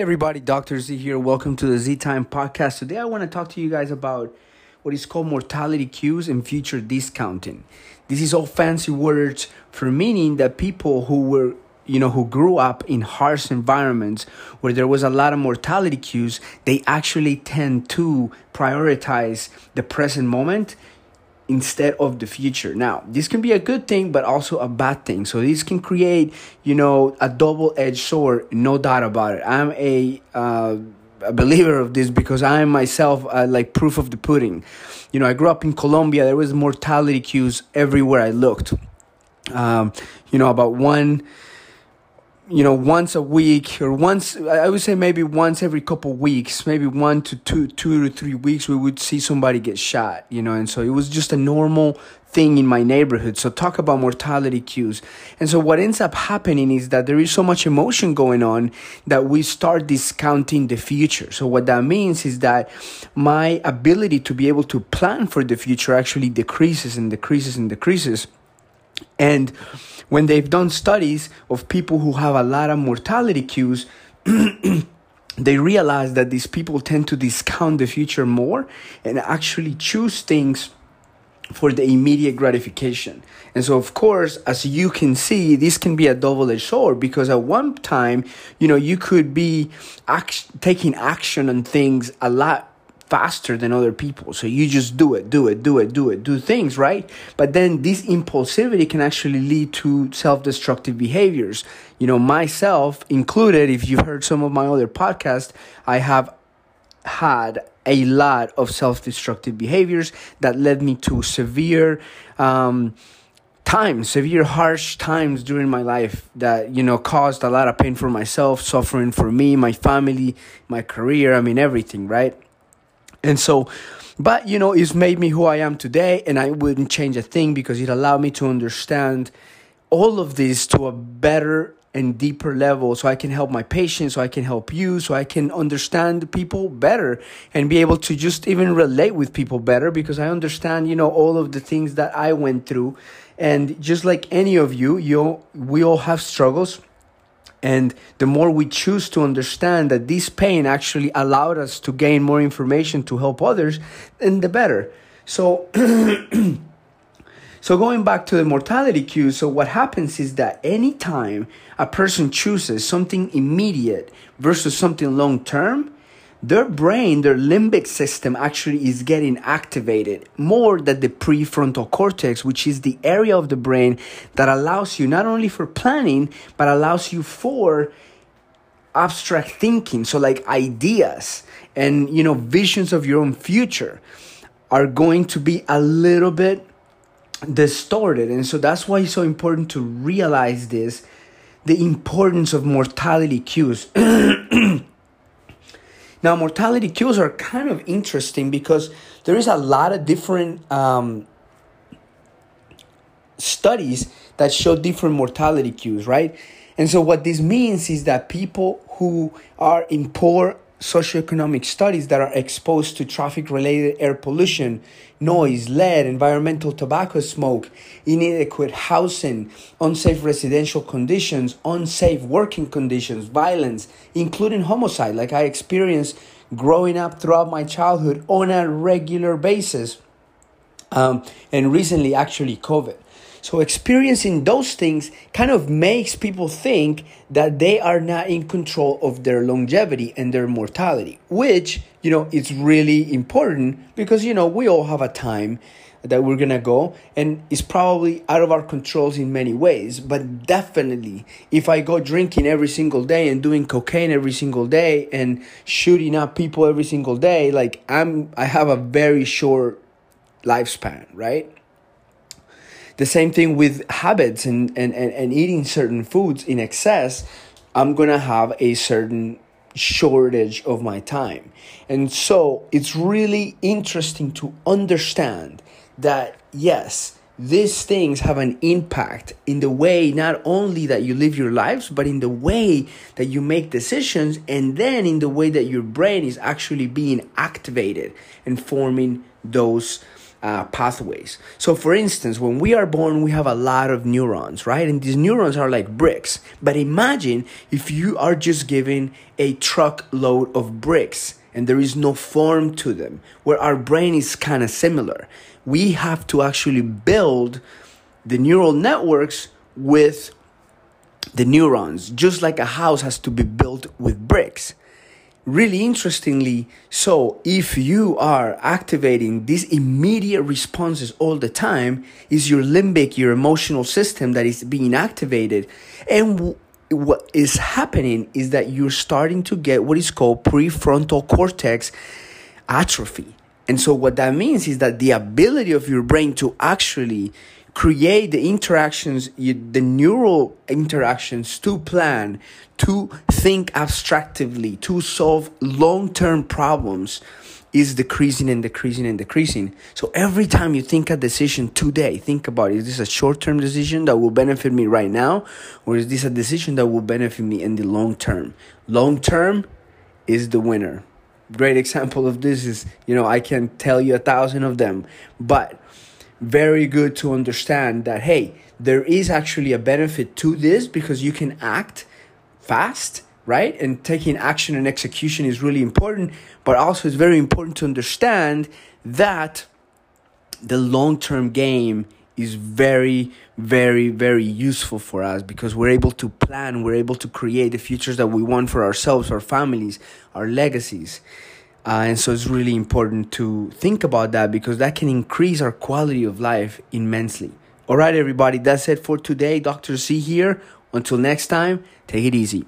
Hey everybody, Dr. Z here. Welcome to the Z Time podcast. Today I want to talk to you guys about what is called mortality cues and future discounting. This is all fancy words for meaning that people who were you know who grew up in harsh environments where there was a lot of mortality cues they actually tend to prioritize the present moment instead of the future. Now, this can be a good thing, but also a bad thing. So this can create, you know, a double-edged sword, no doubt about it. I'm a, uh, a believer of this because I myself uh, like proof of the pudding. You know, I grew up in Colombia. There was mortality cues everywhere I looked. Um, you know, about one you know once a week or once i would say maybe once every couple weeks maybe one to two two to three weeks we would see somebody get shot you know and so it was just a normal thing in my neighborhood. So talk about mortality cues. And so what ends up happening is that there is so much emotion going on that we start discounting the future. So what that means is that my ability to be able to plan for the future actually decreases and decreases and decreases. And when they've done studies of people who have a lot of mortality cues, they realize that these people tend to discount the future more and actually choose things for the immediate gratification. And so, of course, as you can see, this can be a double edged sword because at one time, you know, you could be act- taking action on things a lot faster than other people. So you just do it, do it, do it, do it, do things, right? But then this impulsivity can actually lead to self destructive behaviors. You know, myself included, if you've heard some of my other podcasts, I have had a lot of self destructive behaviors that led me to severe, um, times, severe, harsh times during my life that, you know, caused a lot of pain for myself, suffering for me, my family, my career, I mean, everything, right? And so, but you know, it's made me who I am today, and I wouldn't change a thing because it allowed me to understand all of this to a better and deeper level so I can help my patients, so I can help you, so I can understand people better and be able to just even relate with people better because I understand, you know, all of the things that I went through. And just like any of you, you we all have struggles and the more we choose to understand that this pain actually allowed us to gain more information to help others, then the better. So, so going back to the mortality cue, so what happens is that anytime a person chooses something immediate versus something long term, their brain, their limbic system actually is getting activated more than the prefrontal cortex, which is the area of the brain that allows you not only for planning, but allows you for abstract thinking. So, like ideas and, you know, visions of your own future are going to be a little bit distorted. And so that's why it's so important to realize this the importance of mortality cues. Now, mortality cues are kind of interesting because there is a lot of different um, studies that show different mortality cues, right? And so, what this means is that people who are in poor socioeconomic studies that are exposed to traffic related air pollution, noise, lead, environmental tobacco smoke, inadequate housing, unsafe residential conditions, unsafe working conditions, violence, including homicide, like I experienced growing up throughout my childhood on a regular basis. Um, and recently, actually, COVID. So experiencing those things kind of makes people think that they are not in control of their longevity and their mortality, which, you know, it's really important because, you know, we all have a time that we're gonna go and it's probably out of our controls in many ways. But definitely if i go drinking every single day and doing cocaine every single day and shooting up people every single day like i'm i have a very short lifespan right the same thing with habits and, and, and, and eating certain foods in excess. I'm to have a certain shortage of my time. And so it's really interesting to understand that, yes, these things have an impact in the way not only that you live your lives, but in the way that you make decisions, and then in the way that your brain is actually being activated and forming those uh, pathways. So, for instance, when we are born, we have a lot of neurons, right? And these neurons are like bricks. But imagine if you are just given a truckload of bricks and there is no form to them, where our brain is kind of similar. We have to actually build the neural networks with the neurons, just like a house has to be built with bricks really interestingly so if you are activating these immediate responses all the time is your limbic your emotional system that is being activated. And w- what is happening is that you're starting to get what is called prefrontal cortex atrophy. And so what that means is that the ability of your brain to actually create the interactions, the neural interactions to plan, to think abstractively, to solve long term problems is decreasing and decreasing and decreasing. So every time you think a decision today, think about is this a short term decision that will benefit me right now, or is this a decision that will benefit me in the long term? Long term is the winner. Great example of this is, you know, I can tell you a thousand of them, but very good to understand that hey there is actually a benefit to this because you can act fast right? And taking action and execution is really important but also it's very important to understand that the long-term game is very very very useful for us because we're able to plan we're able to create the futures that we want for ourselves our families our legacies uh, and so it's really important to think about that because that can increase our quality of life immensely. All right, everybody, that's it for today. Dr. Z here. Until next time, take it easy.